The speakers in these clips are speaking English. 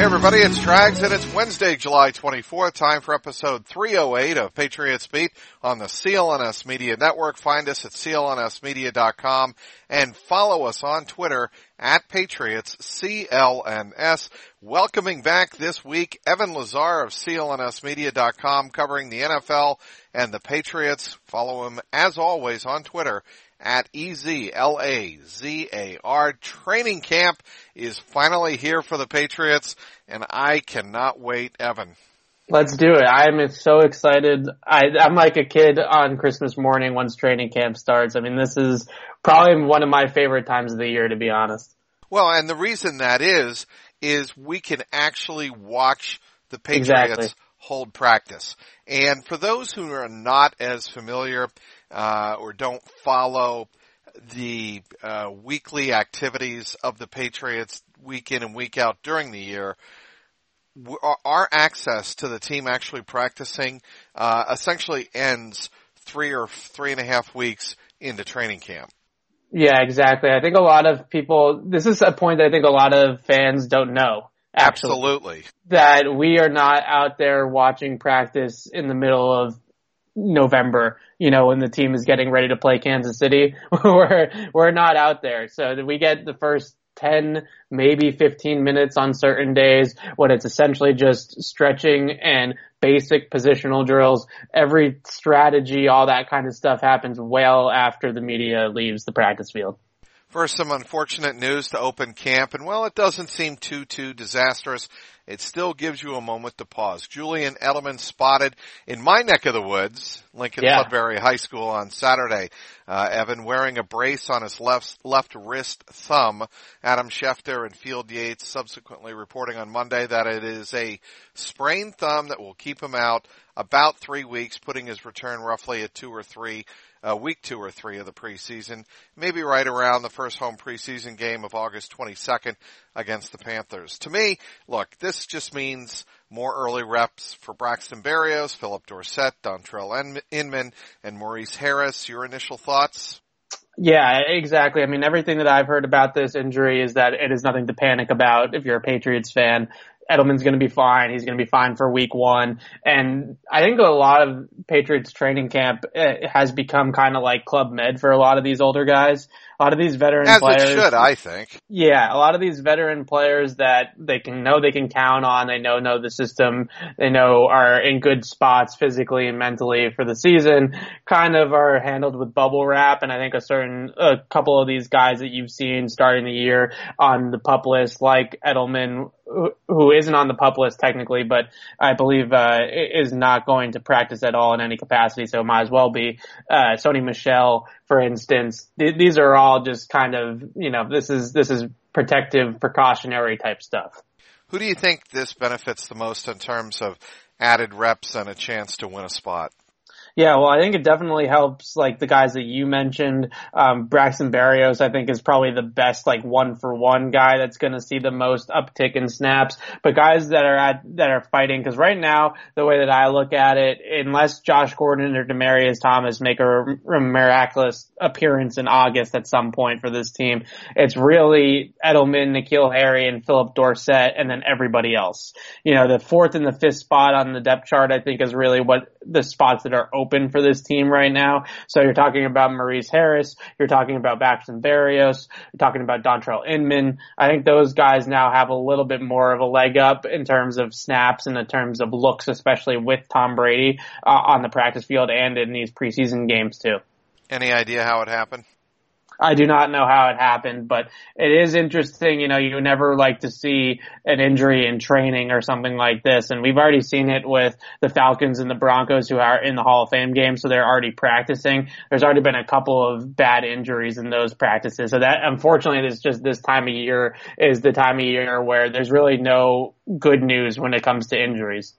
Hey everybody, it's Trags and it's Wednesday, July 24th, time for episode 308 of Patriots Beat on the CLNS Media Network. Find us at clnsmedia.com and follow us on Twitter at Patriots CLNS. Welcoming back this week, Evan Lazar of clnsmedia.com covering the NFL and the Patriots. Follow him as always on Twitter at E-Z-L-A-Z-A-R. Training camp is finally here for the Patriots and I cannot wait, Evan. Let's do it. I'm so excited. I, I'm like a kid on Christmas morning once training camp starts. I mean, this is probably one of my favorite times of the year, to be honest. Well, and the reason that is, is we can actually watch the Patriots Exactly. hold practice. And for those who are not as familiar, uh, or don't follow the, uh, weekly activities of the Patriots week in and week out during the year, our- access to the team actually practicing, uh, essentially ends three or three and a half weeks into training camp. Yeah, exactly. I think a lot of people, this is a point that I think a lot of fans don't know. Actually, Absolutely. that we are not out there watching practice in the middle of November, you know, when the team is getting ready to play Kansas City. we're, we're not out there. So we get the first 10, maybe 15 minutes on certain days when it's essentially just stretching and basic positional drills. Every strategy, all that kind of stuff happens well after the media leaves the practice field. First, some unfortunate news to open camp, and while it doesn't seem too, too disastrous, it still gives you a moment to pause. Julian Edelman spotted in my neck of the woods, Lincoln Yeah. Sudbury High School on Saturday. Uh, Evan wearing a brace on his left, left wrist thumb. Adam Schefter and Field Yates subsequently reporting on Monday that it is a sprained thumb that will keep him out about three weeks, putting his return roughly at two or three uh, week two or three of the preseason, maybe right around the first home preseason game of August 22nd against the Panthers. To me, look, this just means more early reps for Braxton Berrios, Philip Dorsett, Dontrelle In- Inman, and Maurice Harris. Your initial thoughts? Yeah, exactly. I mean, everything that I've heard about this injury is that it is nothing to panic about if you're a Patriots fan. Edelman's going to be fine. He's going to be fine for week one. And I think a lot of Patriots training camp eh, has become kind of like club med for a lot of these older guys. A lot of these veteran As players. it should, I think. Yeah, a lot of these veteran players that they can know they can count on, they know know the system, they know are in good spots physically and mentally for the season, kind of are handled with bubble wrap. And I think a certain a couple of these guys that you've seen starting the year on the pup list, like Edelman, who- isn't on the pup list technically, but I believe uh, is not going to practice at all in any capacity, so might as well be. Uh, Sony Michel, for instance, th- these are all just kind of you know this is this is protective, precautionary type stuff. Who do you think this benefits the most in terms of added reps and a chance to win a spot? Yeah, well, I think it definitely helps, like the guys that you mentioned. Um, Braxton Berrios, I think, is probably the best, like one for one guy that's going to see the most uptick in snaps. But guys that are at that are fighting, because right now, the way that I look at it, unless Josh Gordon or Demaryius Thomas make a, a miraculous appearance in August at some point for this team, it's really Edelman, N'Keal Harry, and Philip Dorsett, and then everybody else. You know, the fourth and the fifth spot on the depth chart, I think, is really what the spots that are open for this team right now. So you're talking about Maurice Harris, you're talking about Braxton Berrios, you're talking about Dontrelle Inman. I think those guys now have a little bit more of a leg up in terms of snaps and in terms of looks, especially with Tom Brady uh, on the practice field and in these preseason games too. Any idea how it happened? I do not know how it happened, but it is interesting. You know, you never like to see an injury in training or something like this. And we've already seen it with the Falcons and the Broncos who are in the Hall of Fame game. So they're already practicing. There's already been a couple of bad injuries in those practices. So that unfortunately it's just this time of year is the time of year where there's really no good news when it comes to injuries.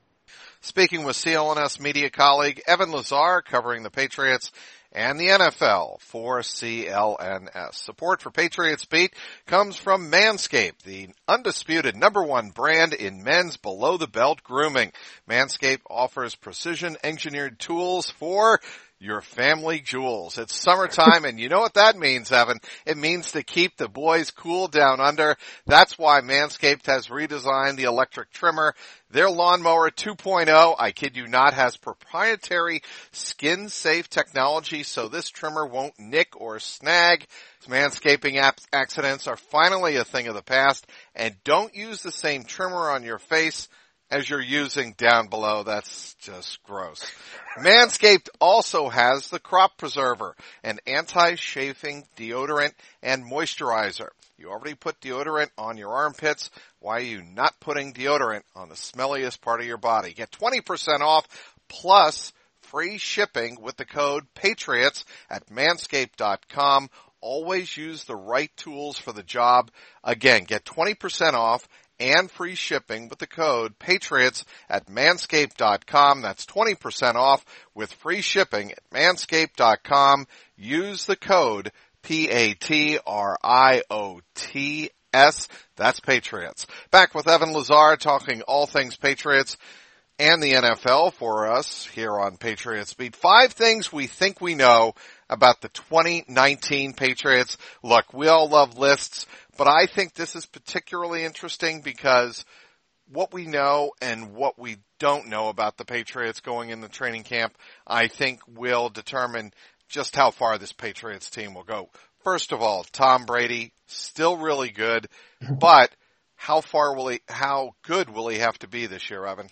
Speaking with CLNS media colleague Evan Lazar covering the Patriots and the NFL for CLNS. Support for Patriots Beat comes from Manscaped, the undisputed number one brand in men's below the belt grooming. Manscaped offers precision engineered tools for your family jewels. It's summertime and you know what that means, Evan. It means to keep the boys cool down under. That's why Manscaped has redesigned the electric trimmer. Their lawnmower 2.0, I kid you not, has proprietary skin safe technology so this trimmer won't nick or snag. Manscaping accidents are finally a thing of the past and don't use the same trimmer on your face as you're using down below. That's just gross. Manscaped also has the Crop Preserver, an anti-chafing deodorant and moisturizer. You already put deodorant on your armpits. Why are you not putting deodorant on the smelliest part of your body? Get 20% off plus free shipping with the code PATRIOTS at manscaped.com. Always use the right tools for the job. Again, get 20% off and free shipping with the code PATRIOTS at manscaped.com. That's 20% off with free shipping at manscaped.com. Use the code P-A-T-R-I-O-T-S. That's Patriots. Back with Evan Lazar talking all things Patriots and the NFL for us here on Patriots Beat. Five things we think we know about the 2019 Patriots. Look, we all love lists. But I think this is particularly interesting because what we know and what we don't know about the Patriots going in the training camp, I think will determine just how far this Patriots team will go. First of all, Tom Brady, still really good, mm-hmm. but how far will he, how good will he have to be this year, Evan?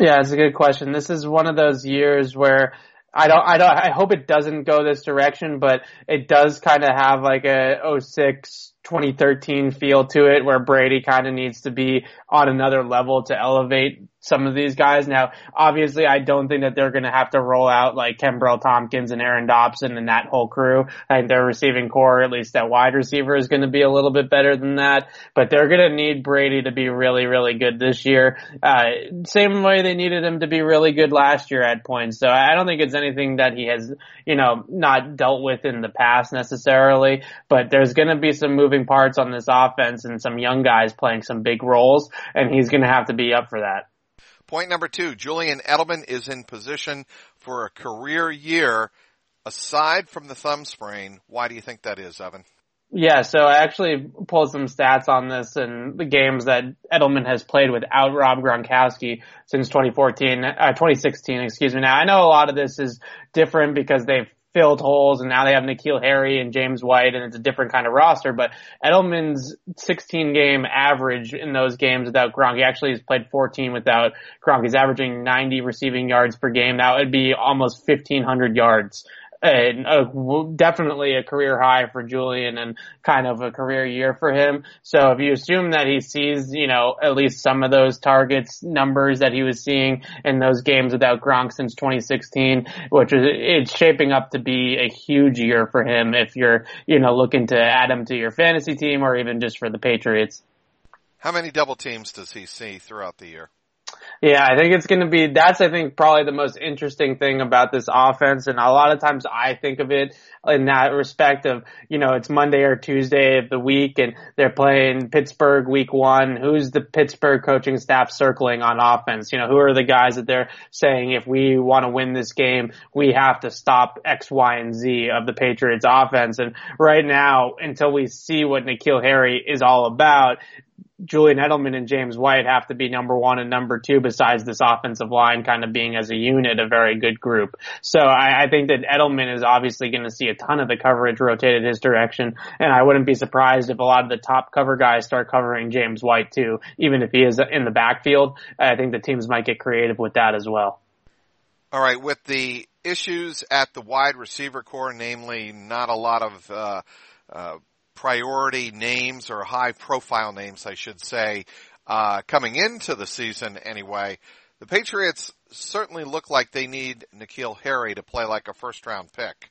Yeah, it's a good question. This is one of those years where I don't, I don't, I hope it doesn't go this direction, but it does kind of have like a 06 2013 feel to it where Brady kind of needs to be on another level to elevate some of these guys. Now, obviously, I don't think that they're going to have to roll out like Kenbrell Thompkins and Aaron Dobson and that whole crew. I think their receiving corps, at least that wide receiver, is going to be a little bit better than that. But they're going to need Brady to be really, really good this year. Uh, same way they needed him to be really good last year at points. So I don't think it's anything that he has, you know, not dealt with in the past necessarily. But there's going to be some moving parts on this offense and some young guys playing some big roles, and he's going to have to be up for that. Point number two, Julian Edelman is in position for a career year aside from the thumb sprain. Why do you think that is, Evan? Yeah, so I actually pulled some stats on this and the games that Edelman has played without Rob Gronkowski since 2014, uh, 2016, excuse me. Now I know a lot of this is different because they've filled holes and now they have N'Keal Harry and James White and it's a different kind of roster. But Edelman's 16 game average in those games without Gronk, he actually has played 14 without Gronk. He's averaging 90 receiving yards per game. That would be almost 1500 yards and a, definitely a career high for Julian and kind of a career year for him. So if you assume that he sees, you know, at least some of those targets numbers that he was seeing in those games without Gronk since 2016, which is, it's shaping up to be a huge year for him if you're, you know, looking to add him to your fantasy team or even just for the Patriots. How many double teams does he see throughout the year? Yeah, I think it's going to be, that's I think probably the most interesting thing about this offense. And a lot of times I think of it in that respect of, you know, it's Monday or Tuesday of the week and they're playing Pittsburgh week one. Who's the Pittsburgh coaching staff circling on offense? You know, who are the guys that they're saying if we want to win this game, we have to stop X, Y, and Z of the Patriots offense. And right now, until we see what N'Keal Harry is all about, Julian Edelman and James White have to be number one and number two besides this offensive line kind of being as a unit a very good group. So I, I think that Edelman is obviously going to see a ton of the coverage rotated his direction and I wouldn't be surprised if a lot of the top cover guys start covering James White too, even if he is in the backfield. I think the teams might get creative with that as well. All right, with the issues at the wide receiver corps, namely not a lot of uh, uh, priority names or high profile names, I should say, uh, coming into the season anyway. The Patriots certainly look like they need N'Keal Harry to play like a first round pick.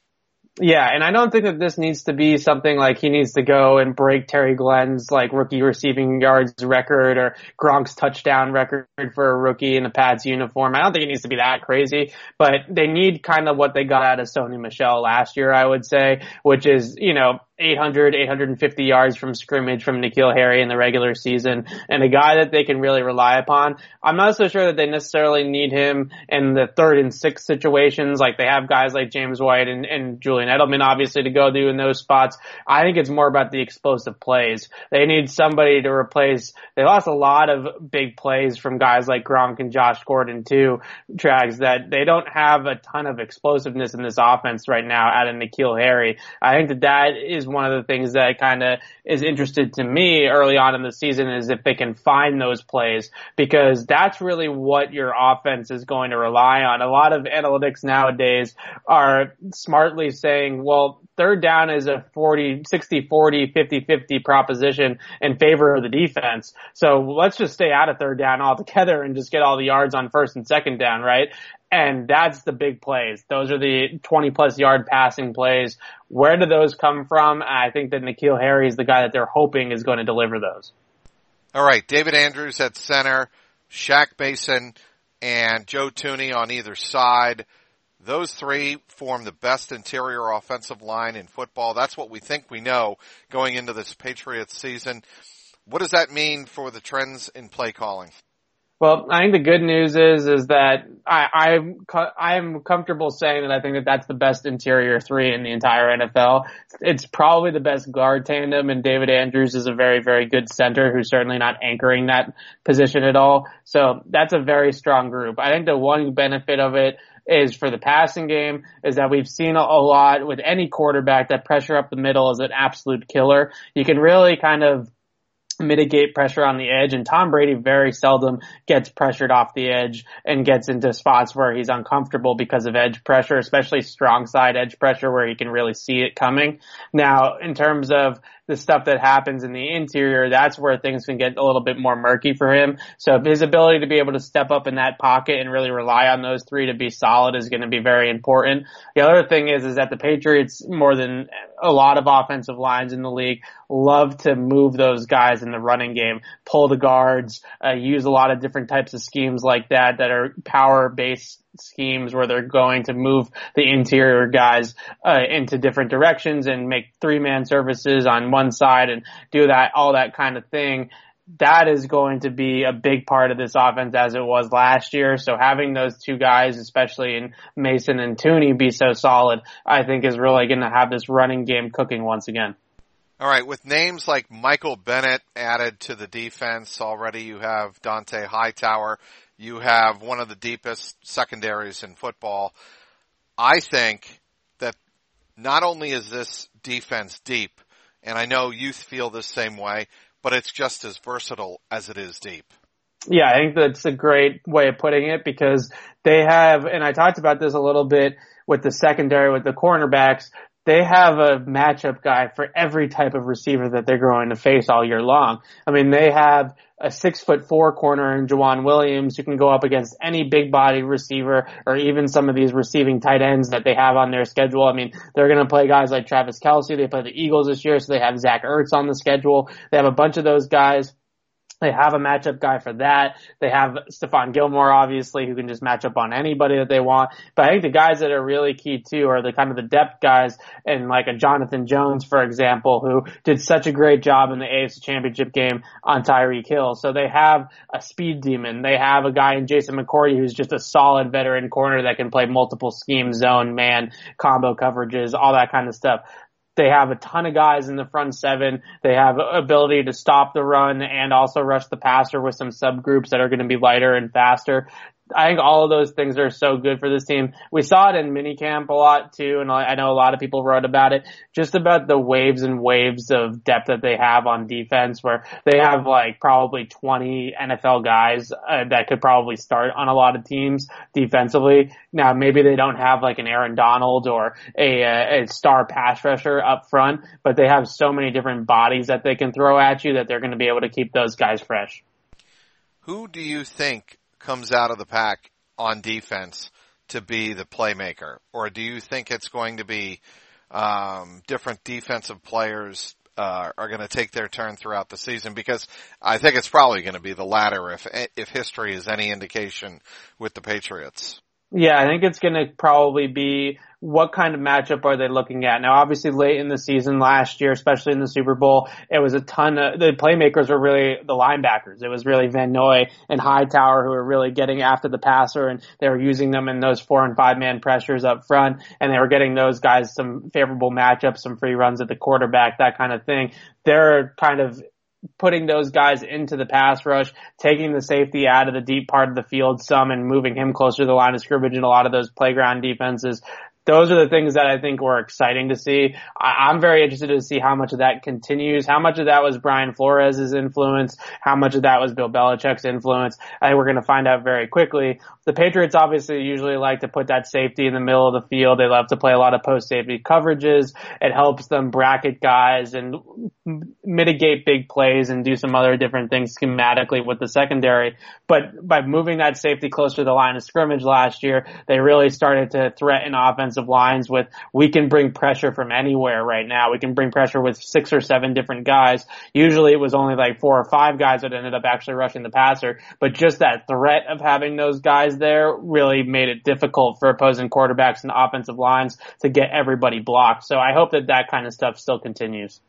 Yeah, and I don't think that this needs to be something like he needs to go and break Terry Glenn's like rookie receiving yards record or Gronk's touchdown record for a rookie in a Pats uniform. I don't think it needs to be that crazy, but they need kind of what they got out of Sony Michel last year, I would say, which is, you know, 800, 850 yards from scrimmage from N'Keal Harry in the regular season and a guy that they can really rely upon. I'm not so sure that they necessarily need him in the third and sixth situations. Like they have guys like James White and, and Julian Edelman obviously to go do in those spots. I think it's more about the explosive plays. They need somebody to replace, they lost a lot of big plays from guys like Gronk and Josh Gordon too, Trags that they don't have a ton of explosiveness in this offense right now out of N'Keal Harry. I think that that is one of the things that kind of is interested to me early on in the season is if they can find those plays because that's really what your offense is going to rely on. A lot of analytics nowadays are smartly saying, well, third down is a 40, 60, 40, 50, 50 proposition in favor of the defense. So let's just stay out of third down altogether and just get all the yards on first and second down, right? And that's the big plays. Those are the 20 plus yard passing plays. Where do those come from? I think that N'Keal Harry is the guy that they're hoping is going to deliver those. All right. David Andrews at center, Shaq Mason and Joe Thuney on either side. Those three form the best interior offensive line in football. That's what we think we know going into this Patriots season. What does that mean for the trends in play calling? Well, I think the good news is is that I, I'm I'm comfortable saying that I think that that's the best interior three in the entire NFL. It's probably the best guard tandem, and David Andrews is a very very good center who's certainly not anchoring that position at all. So that's a very strong group. I think the one benefit of it is for the passing game is that we've seen a, lot with any quarterback that pressure up the middle is an absolute killer. You can really kind of mitigate pressure on the edge and Tom Brady very seldom gets pressured off the edge and gets into spots where he's uncomfortable because of edge pressure, especially strong side edge pressure where he can really see it coming. Now, in terms of the stuff that happens in the interior, that's where things can get a little bit more murky for him. So his ability to be able to step up in that pocket and really rely on those three to be solid is going to be very important. The other thing is, is that the Patriots, more than a lot of offensive lines in the league, love to move those guys in the running game, pull the guards, uh, use a lot of different types of schemes like that that are power based schemes where they're going to move the interior guys uh, into different directions and make three man services on one side and do that all that kind of thing that is going to be a big part of this offense as it was last year. So having those two guys, especially in Mason and Thuney, be so solid, I think is really going to have this running game cooking once again. All right, with names like Michael Bennett added to the defense already, you have Dont'a Hightower you have one of the deepest secondaries in football. I think that not only is this defense deep, and I know youth feel the same way, but it's just as versatile as it is deep. Yeah, I think that's a great way of putting it because they have, and I talked about this a little bit with the secondary, with the cornerbacks, they have a matchup guy for every type of receiver that they're going to face all year long. I mean, they have a six foot four corner in Joejuan Williams who can go up against any big body receiver or even some of these receiving tight ends that they have on their schedule. I mean, they're going to play guys like Travis Kelce. They play the Eagles this year, so they have Zach Ertz on the schedule. They have a bunch of those guys. They have a matchup guy for that. They have Stephon Gilmore, obviously, who can just match up on anybody that they want. But I think the guys that are really key too are the kind of the depth guys and like a Jonathan Jones, for example, who did such a great job in the AFC championship game on Tyreek Hill. So they have a speed demon. They have a guy in Jason McCourty who's just a solid veteran corner that can play multiple schemes, zone, man, combo coverages, all that kind of stuff They have a ton of guys in the front seven. They have ability to stop the run and also rush the passer with some subgroups that are going to be lighter and faster. I think all of those things are so good for this team. We saw it in minicamp a lot too, and I know a lot of people wrote about it, just about the waves and waves of depth that they have on defense where they have like probably 20 NFL guys uh, that could probably start on a lot of teams defensively. Now maybe they don't have like an Aaron Donald or a, a star pass rusher up front, but they have so many different bodies that they can throw at you that they're going to be able to keep those guys fresh. Who do you think comes out of the pack on defense to be the playmaker, or do you think it's going to be um, different defensive players uh, are going to take their turn throughout the season? Because I think it's probably going to be the latter if if history is any indication with the Patriots. Yeah, I think it's going to probably be what kind of matchup are they looking at? Now, obviously late in the season last year, especially in the Super Bowl, it was a ton of, the playmakers were really the linebackers. It was really Van Noy and Hightower who were really getting after the passer and they were using them in those four and five man pressures up front and they were getting those guys some favorable matchups, some free runs at the quarterback, that kind of thing. They're kind of putting those guys into the pass rush, taking the safety out of the deep part of the field some and moving him closer to the line of scrimmage in a lot of those playground defenses those are the things that I think were exciting to see. I, am very interested to see how much of that continues, how much of that was Brian Flores' influence, how much of that was Bill Belichick's influence. I think we're going to find out very quickly. The Patriots obviously usually like to put that safety in the middle of the field. They love to play a lot of post safety coverages. It helps them bracket guys and mitigate big plays and do some other different things schematically with the secondary. But by moving that safety closer to the line of scrimmage last year, they really started to threaten offensive lines with, we can bring pressure from anywhere right now. We can bring pressure with six or seven different guys. Usually it was only like four or five guys that ended up actually rushing the passer, but just that threat of having those guys there really made it difficult for opposing quarterbacks and offensive lines to get everybody blocked. So I hope that that kind of stuff still continues.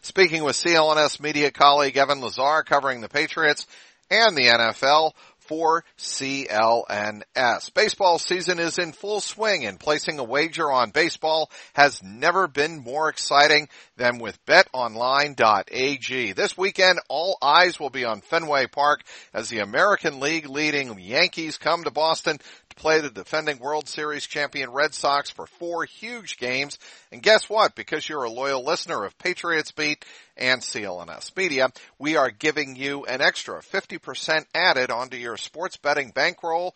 Speaking with CLNS media colleague Evan Lazar covering the Patriots and the NFL for CLNS. Baseball season is in full swing and placing a wager on baseball has never been more exciting than with betonline.ag. This weekend, all eyes will be on Fenway Park as the American League leading Yankees come to Boston to play the defending World Series champion Red Sox for four huge games. And guess what? Because you're a loyal listener of Patriots Beat and CLNS Media, we are giving you an extra 50% added onto your sports betting bankroll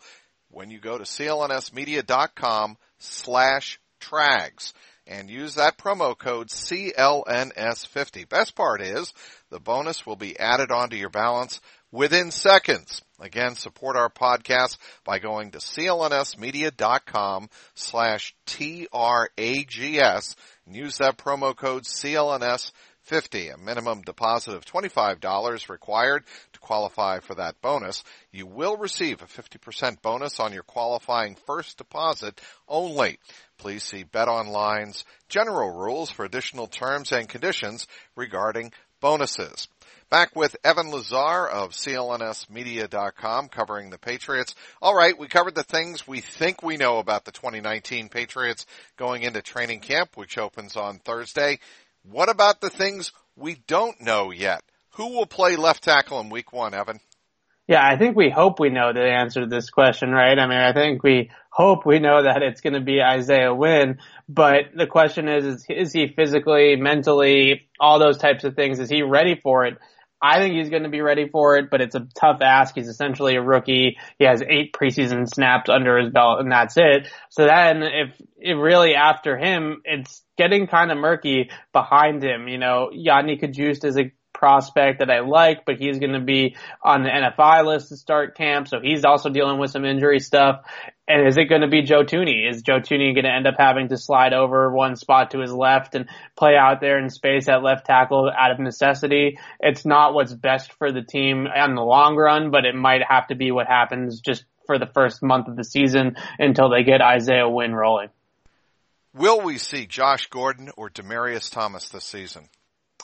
when you go to clnsmedia.com slash trags and use that promo code CLNS50. Best part is the bonus will be added onto your balance within seconds. Again, support our podcast by going to clnsmedia.com slash T-R-A-G-S and use that promo code CLNS50. A minimum deposit of $25 required to qualify for that bonus. You will receive a 50% bonus on your qualifying first deposit only. Please see BetOnline's general rules for additional terms and conditions regarding bonuses. Back with Evan Lazar of CLNSmedia.com covering the Patriots. All right, we covered the things we think we know about the 2019 Patriots going into training camp, which opens on Thursday. What about the things we don't know yet? Who will play left tackle in week one, Evan? Yeah, I think we hope we know the answer to this question, right? I mean, I think we hope we know that it's going to be Isaiah Wynn, but the question is, is, is he physically, mentally, all those types of things, is he ready for it? I think he's going to be ready for it, but it's a tough ask. He's essentially a rookie. He has eight preseason snaps under his belt and that's it. So then if it really after him, it's getting kind of murky behind him. You know, Yodny Cajuste is a prospect that I like, but he's going to be on the NFI list to start camp. So he's also dealing with some injury stuff. And is it going to be Joe Thuney? Is Joe Thuney going to end up having to slide over one spot to his left and play out there in space at left tackle out of necessity? It's not what's best for the team in the long run, but it might have to be what happens just for the first month of the season until they get Isaiah Wynn rolling. Will we see Josh Gordon or Demaryius Thomas this season?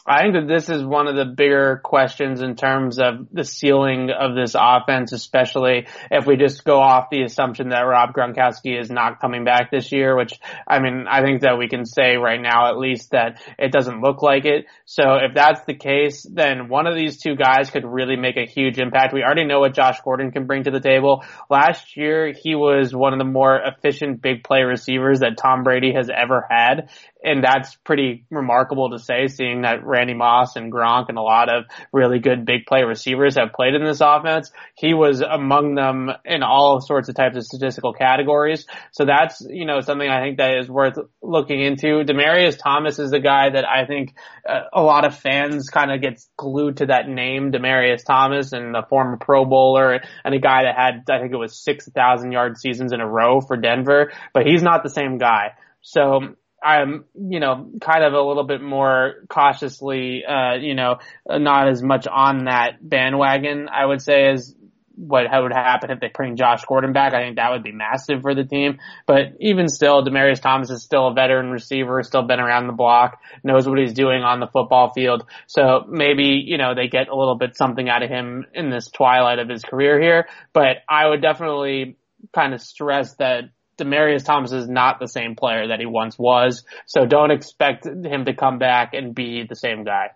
I think that this is one of the bigger questions in terms of the ceiling of this offense, especially if we just go off the assumption that Rob Gronkowski is not coming back this year, which I mean, I think that we can say right now at least that it doesn't look like it. So if that's the case, then one of these two guys could really make a huge impact. We already know what Josh Gordon can bring to the table. Last year, he was one of the more efficient big play receivers that Tom Brady has ever had and that's pretty remarkable to say, seeing that Randy Moss and Gronk and a lot of really good big play receivers have played in this offense. He was among them in all sorts of types of statistical categories. So that's, you know, something I think that is worth looking into. Demaryius Thomas is the guy that I think uh, a lot of fans kind of gets glued to that name, Demaryius Thomas, and the former Pro Bowler and a guy that had, I think it was 6,000 yard seasons in a row for Denver, but he's not the same guy. So I'm, you know, kind of a little bit more cautiously, uh, you know, not as much on that bandwagon, I would say, as what would happen if they bring Josh Gordon back. I think that would be massive for the team. But even still, Demaryius Thomas is still a veteran receiver, still been around the block, knows what he's doing on the football field. So maybe, you know, they get a little bit something out of him in this twilight of his career here. But I would definitely kind of stress that Demaryius Thomas is not the same player that he once was, so don't expect him to come back and be the same guy.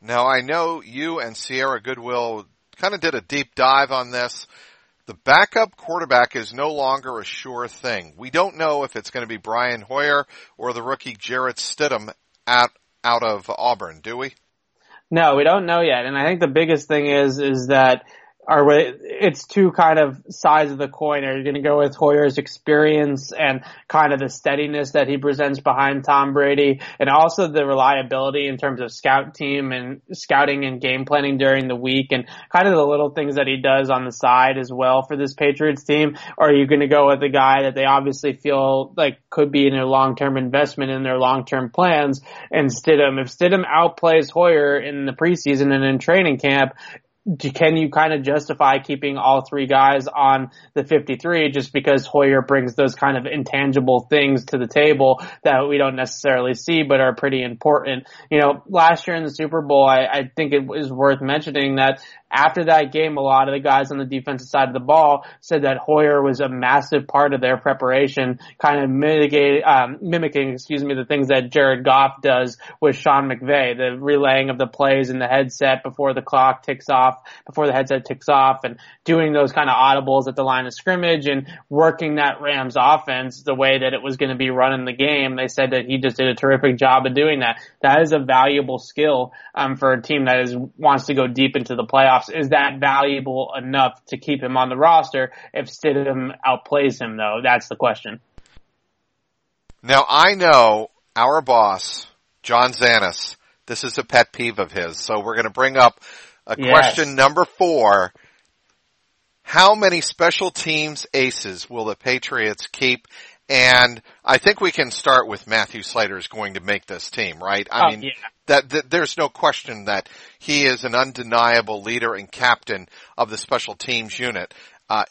Now I know you and Sierra Goodwill kind of did a deep dive on this. The backup quarterback is no longer a sure thing. We don't know if it's going to be Brian Hoyer or the rookie Jarrett Stidham out out of Auburn, do we? No, we don't know yet. And I think the biggest thing is is that are it's two kind of sides of the coin. Are you going to go with Hoyer's experience and kind of the steadiness that he presents behind Tom Brady and also the reliability in terms of scout team and scouting and game planning during the week and kind of the little things that he does on the side as well for this Patriots team? Or are you going to go with a guy that they obviously feel like could be in a long-term investment in their long-term plans and Stidham? If Stidham outplays Hoyer in the preseason and in training camp, can you kind of justify keeping all three guys on the 53 just because Hoyer brings those kind of intangible things to the table that we don't necessarily see but are pretty important? You know, last year in the Super Bowl, I, I think it is worth mentioning that after that game, a lot of the guys on the defensive side of the ball said that Hoyer was a massive part of their preparation, kind of um, mimicking, excuse me, the things that Jared Goff does with Sean McVay, the relaying of the plays in the headset before the clock ticks off, before the headset ticks off, and doing those kind of audibles at the line of scrimmage and working that Rams offense the way that it was going to be running the game. They said that he just did a terrific job of doing that. That is a valuable skill um, for a team that is wants to go deep into the playoffs is that valuable enough to keep him on the roster if Stidham outplays him though? That's the question. Now I know our boss, John Zanis, this is a pet peeve of his, so we're going to bring up a yes. question number four. How many special teams aces will the Patriots keep? And I think we can start with Matthew Slater is going to make this team, right? I oh, mean, yeah. That, that, there's no question that he is an undeniable leader and captain of the special teams unit. Uh,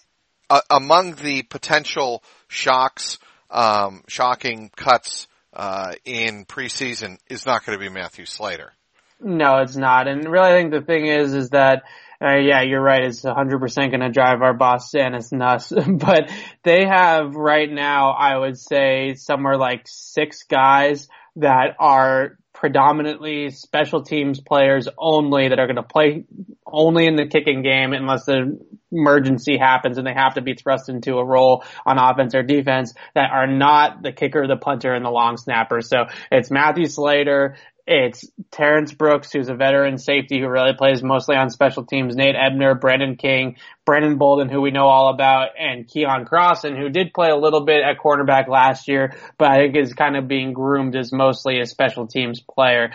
uh, among the potential shocks, um, shocking cuts uh, in preseason is not going to be Matthew Slater. No, it's not. And really, I think the thing is, is that uh, yeah, you're right. It's 100% going to drive our boss Zanis nuts. but they have right now, I would say, somewhere like six guys that are predominantly special teams players only that are going to play only in the kicking game unless the emergency happens and they have to be thrust into a role on offense or defense that are not the kicker, the punter, and the long snapper. So it's Matthew Slater, it's Terrence Brooks, who's a veteran safety who really plays mostly on special teams, Nate Ebner, Brandon King, Brandon Bolden, who we know all about, and Keion Crossen, who did play a little bit at cornerback last year, but I think is kind of being groomed as mostly a special teams player.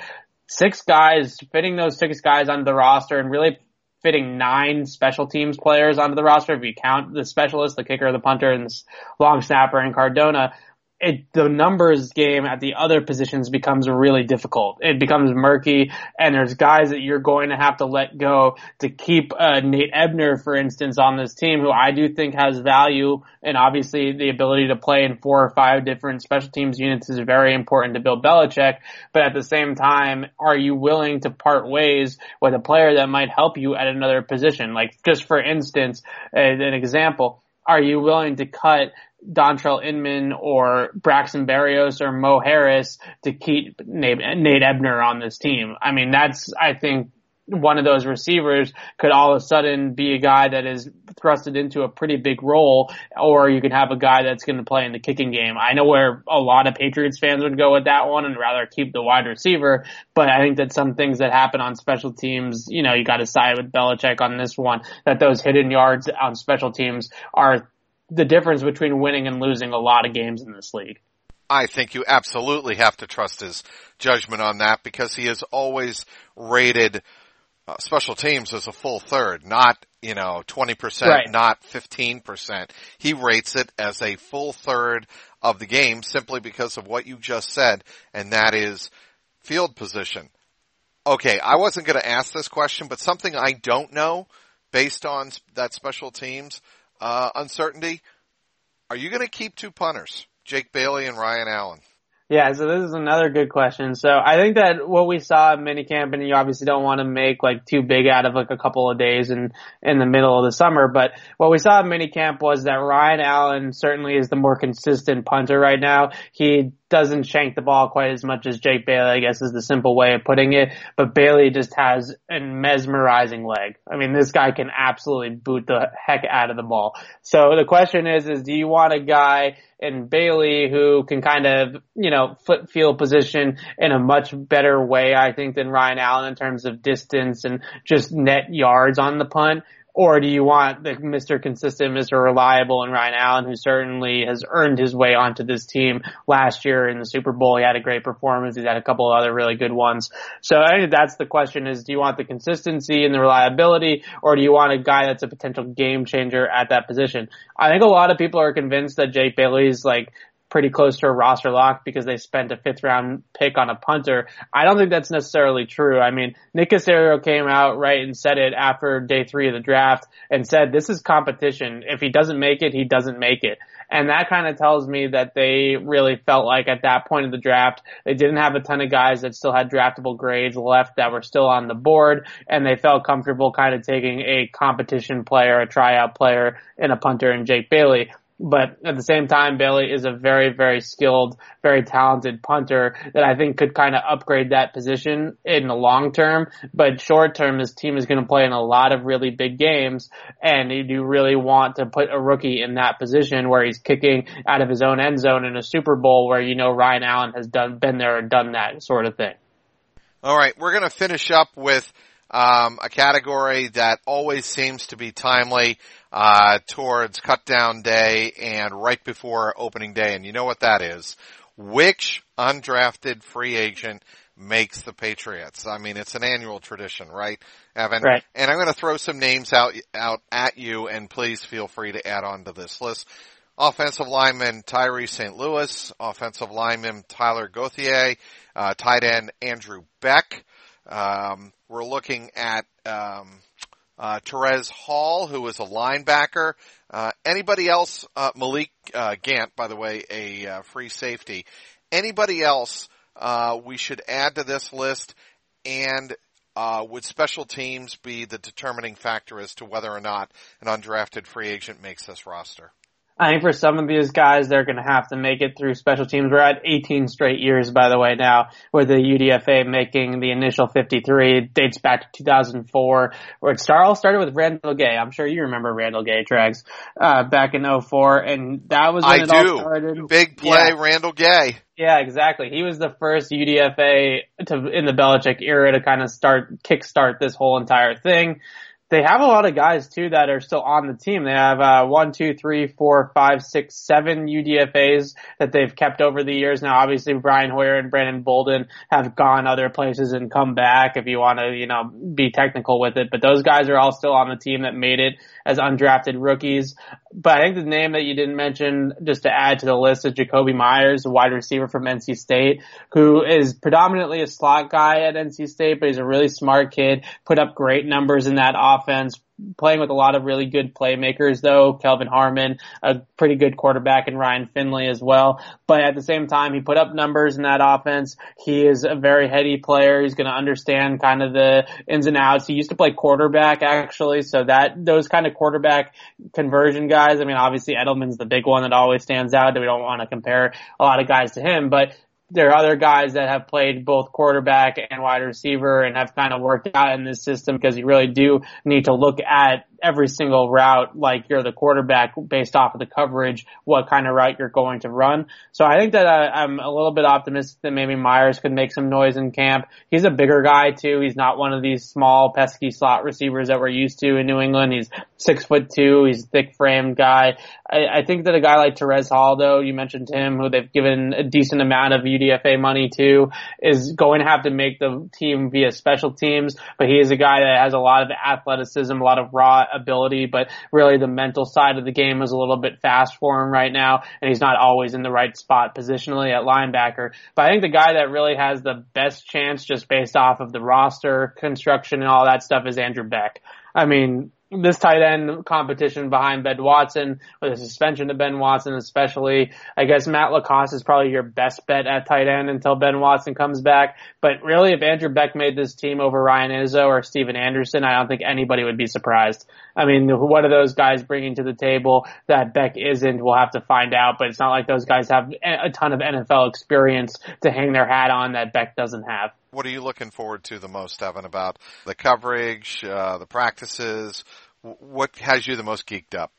Six guys, fitting those six guys onto the roster and really fitting nine special teams players onto the roster if you count the specialist, the kicker, the punter, and the long snapper and Cardona it the numbers game at the other positions becomes really difficult. It becomes murky, and there's guys that you're going to have to let go to keep uh, Nate Ebner, for instance, on this team, who I do think has value, and obviously the ability to play in four or five different special teams units is very important to Bill Belichick. But at the same time, are you willing to part ways with a player that might help you at another position? Like just for instance, an example are you willing to cut Dontrelle Inman or Braxton Berrios or Mo Harris to keep Nate, Nate Ebner on this team. I mean, that's, I think, one of those receivers could all of a sudden be a guy that is thrusted into a pretty big role, or you could have a guy that's going to play in the kicking game. I know where a lot of Patriots fans would go with that one and rather keep the wide receiver, but I think that some things that happen on special teams, you know, you got to side with Belichick on this one, that those hidden yards on special teams are the difference between winning and losing a lot of games in this league. I think you absolutely have to trust his judgment on that because he has always rated uh, special teams as a full third, not, you know, 20%, right. not 15%. He rates it as a full third of the game simply because of what you just said, and that is field position. Okay, I wasn't going to ask this question, but something I don't know based on that special teams – uh, uncertainty. Are you going to keep two punters, Jake Bailey and Ryan Allen? Yeah, so this is another good question. So I think that what we saw at minicamp, and you obviously don't want to make like too big out of like a couple of days in in the middle of the summer, but what we saw at minicamp was that Ryan Allen certainly is the more consistent punter right now. He doesn't shank the ball quite as much as Jake Bailey, I guess is the simple way of putting it. But Bailey just has a mesmerizing leg. I mean, this guy can absolutely boot the heck out of the ball. So the question is, is do you want a guy in Bailey who can kind of, you know, foot field position in a much better way, I think, than Ryan Allen in terms of distance and just net yards on the punt? Or do you want the Mr. Consistent, Mr. Reliable and Ryan Allen, who certainly has earned his way onto this team last year in the Super Bowl? He had a great performance. He's had a couple of other really good ones. So I think that's the question is, do you want the consistency and the reliability, or do you want a guy that's a potential game changer at that position? I think a lot of people are convinced that Jake Bailey's like pretty close to a roster lock because they spent a fifth round pick on a punter. I don't think that's necessarily true. I mean, Nick Caserio came out right and said it after day three of the draft and said this is competition. If he doesn't make it, he doesn't make it. And that kind of tells me that they really felt like at that point of the draft, they didn't have a ton of guys that still had draftable grades left that were still on the board and they felt comfortable kind of taking a competition player, a tryout player and a punter in Jake Bailey. But at the same time, Bailey is a very, very skilled, very talented punter that I think could kind of upgrade that position in the long term. But short term, this team is going to play in a lot of really big games. And you do really want to put a rookie in that position where he's kicking out of his own end zone in a Super Bowl where you know Ryan Allen has done, been there and done that sort of thing. All right. We're going to finish up with um, a category that always seems to be timely uh, towards cut down day and right before opening day. And you know what that is. Which undrafted free agent makes the Patriots? I mean, it's an annual tradition, right, Evan? Right. And I'm going to throw some names out, out at you and please feel free to add on to this list. Offensive lineman Tyree St. Louis, offensive lineman Tyler Gauthier, uh, tight end Andrew Beck. Um, we're looking at um, uh, Terez Hall, who is a linebacker. Uh, anybody else? Uh, Malik uh, Gant, by the way, a uh, free safety. Anybody else uh, we should add to this list? And would special teams be the determining factor as to whether or not an undrafted free agent makes this roster? I think for some of these guys, they're going to have to make it through special teams. We're at 18 straight years, by the way, now with the UDFA making the initial 53. It dates back to 2004, where it all started with Randall Gay. I'm sure you remember Randall Gay, Trags, uh, back in 04, and that was when I it do. all started. Big play, yeah. Randall Gay. Yeah, exactly. He was the first UDFA to in the Belichick era to kind of start kickstart this whole entire thing they have a lot of guys too that are still on the team. They have uh, one, two, three, four, five, six, seven UDFA's that they've kept over the years. Now, obviously, Brian Hoyer and Brandon Bolden have gone other places and come back. If you want to, you know, be technical with it, but those guys are all still on the team that made it as undrafted rookies. But I think the name that you didn't mention, just to add to the list, is Jakobi Meyers, a wide receiver from NC State, who is predominantly a slot guy at NC State, but he's a really smart kid, put up great numbers in that offense, playing with a lot of really good playmakers though. Kelvin Harmon, a pretty good quarterback and Ryan Finley as well. But at the same time, he put up numbers in that offense. He is a very heady player. He's going to understand kind of the ins and outs. He used to play quarterback actually. So that, those kind of quarterback conversion guys, I mean, obviously Edelman's the big one that always stands out. That We don't want to compare a lot of guys to him, but there are other guys that have played both quarterback and wide receiver and have kind of worked out in this system because you really do need to look at every single route like you're the quarterback based off of the coverage, what kind of route you're going to run. So I think that I, I'm a little bit optimistic that maybe Meyers could make some noise in camp. He's a bigger guy too. He's not one of these small pesky slot receivers that we're used to in New England. He's six foot two. He's a thick framed guy. I, I think that a guy like Terez Hall though, you mentioned him, who they've given a decent amount of UDFA money to, is going to have to make the team via special teams, but he is a guy that has a lot of athleticism, a lot of raw ability, but really the mental side of the game is a little bit fast for him right now, and he's not always in the right spot positionally at linebacker. But I think the guy that really has the best chance just based off of the roster construction and all that stuff is Andrew Beck. I mean, this tight end competition behind Ben Watson, with the suspension to Ben Watson especially. I guess Matt LaCosse is probably your best bet at tight end until Ben Watson comes back. But really, if Andrew Beck made this team over Ryan Izzo or Stephen Anderson, I don't think anybody would be surprised. I mean, what are those guys bringing to the table that Beck isn't? We'll have to find out, but it's not like those guys have a ton of NFL experience to hang their hat on that Beck doesn't have. What are you looking forward to the most, Evan, about the coverage, uh, the practices? What has you the most geeked up?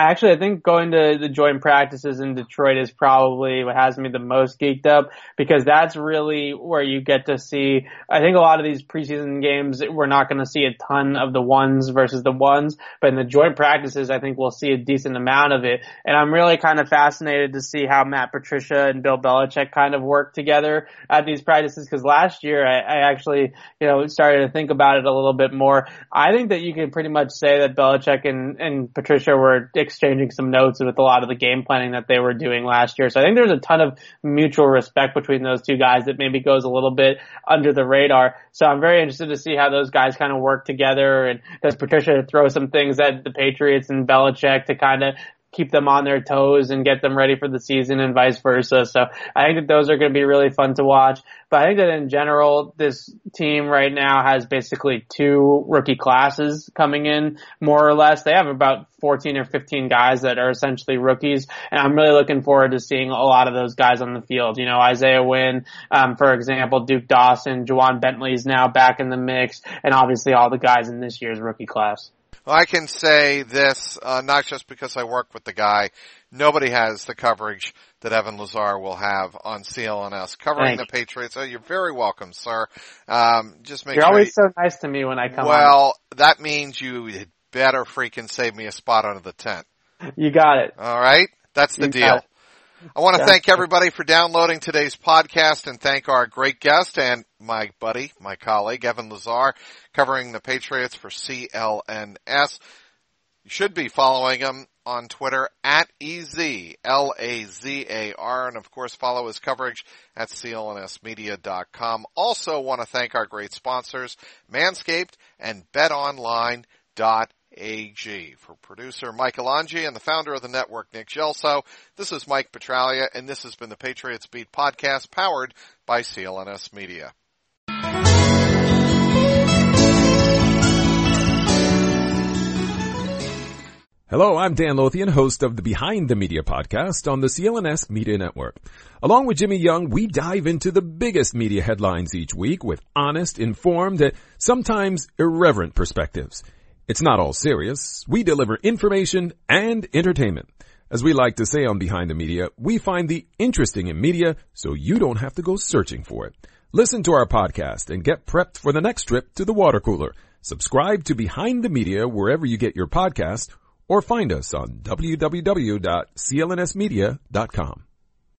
I actually, I think going to the joint practices in Detroit is probably what has me the most geeked up because that's really where you get to see, I think a lot of these preseason games, we're not going to see a ton of the ones versus the ones, but in the joint practices, I think we'll see a decent amount of it. And I'm really kind of fascinated to see how Matt Patricia and Bill Belichick kind of work together at these practices because last year I, I actually, you know, started to think about it a little bit more. I think that you can pretty much say that Belichick and, and Patricia were exchanging some notes with a lot of the game planning that they were doing last year. So I think there's a ton of mutual respect between those two guys that maybe goes a little bit under the radar. So I'm very interested to see how those guys kind of work together and does Patricia throw some things at the Patriots and Belichick to kind of keep them on their toes and get them ready for the season and vice versa. So I think that those are going to be really fun to watch. But I think that in general, this team right now has basically two rookie classes coming in, more or less. They have about 14 or 15 guys that are essentially rookies. And I'm really looking forward to seeing a lot of those guys on the field. You know, Isaiah Wynn, um, for example, Duke Dawson, Ja'Whaun Bentley is now back in the mix, and obviously all the guys in this year's rookie class. Well, I can say this, uh, not just because I work with the guy. Nobody has the coverage that Evan Lazar will have on CLNS covering the Patriots. Oh, you're very welcome, sir. Um, just make you're sure always you, so nice to me when I come. Well, on. that means you better freaking save me a spot under the tent. You got it. All right, that's the You deal. I want to thank everybody for downloading today's podcast and thank our great guest and my buddy, my colleague, Evan Lazar, covering the Patriots for CLNS. You should be following him on Twitter at E-Z-L-A-Z-A-R and of course follow his coverage at clnsmedia.com. Also want to thank our great sponsors, Manscaped and BetOnline.ag. For producer Michael Angi and the founder of the network, Nick Gelso, this is Mike Petralia and this has been the Patriots Beat podcast powered by CLNS Media. Hello, I'm Dan Lothian, host of the Behind the Media podcast on the CLNS Media Network. Along with Jimmy Young, we dive into the biggest media headlines each week with honest, informed, and sometimes irreverent perspectives. It's not all serious. We deliver information and entertainment. As we like to say on Behind the Media, we find the interesting in media so you don't have to go searching for it. Listen to our podcast and get prepped for the next trip to the water cooler. Subscribe to Behind the Media wherever you get your podcast or find us on www.clnsmedia.com.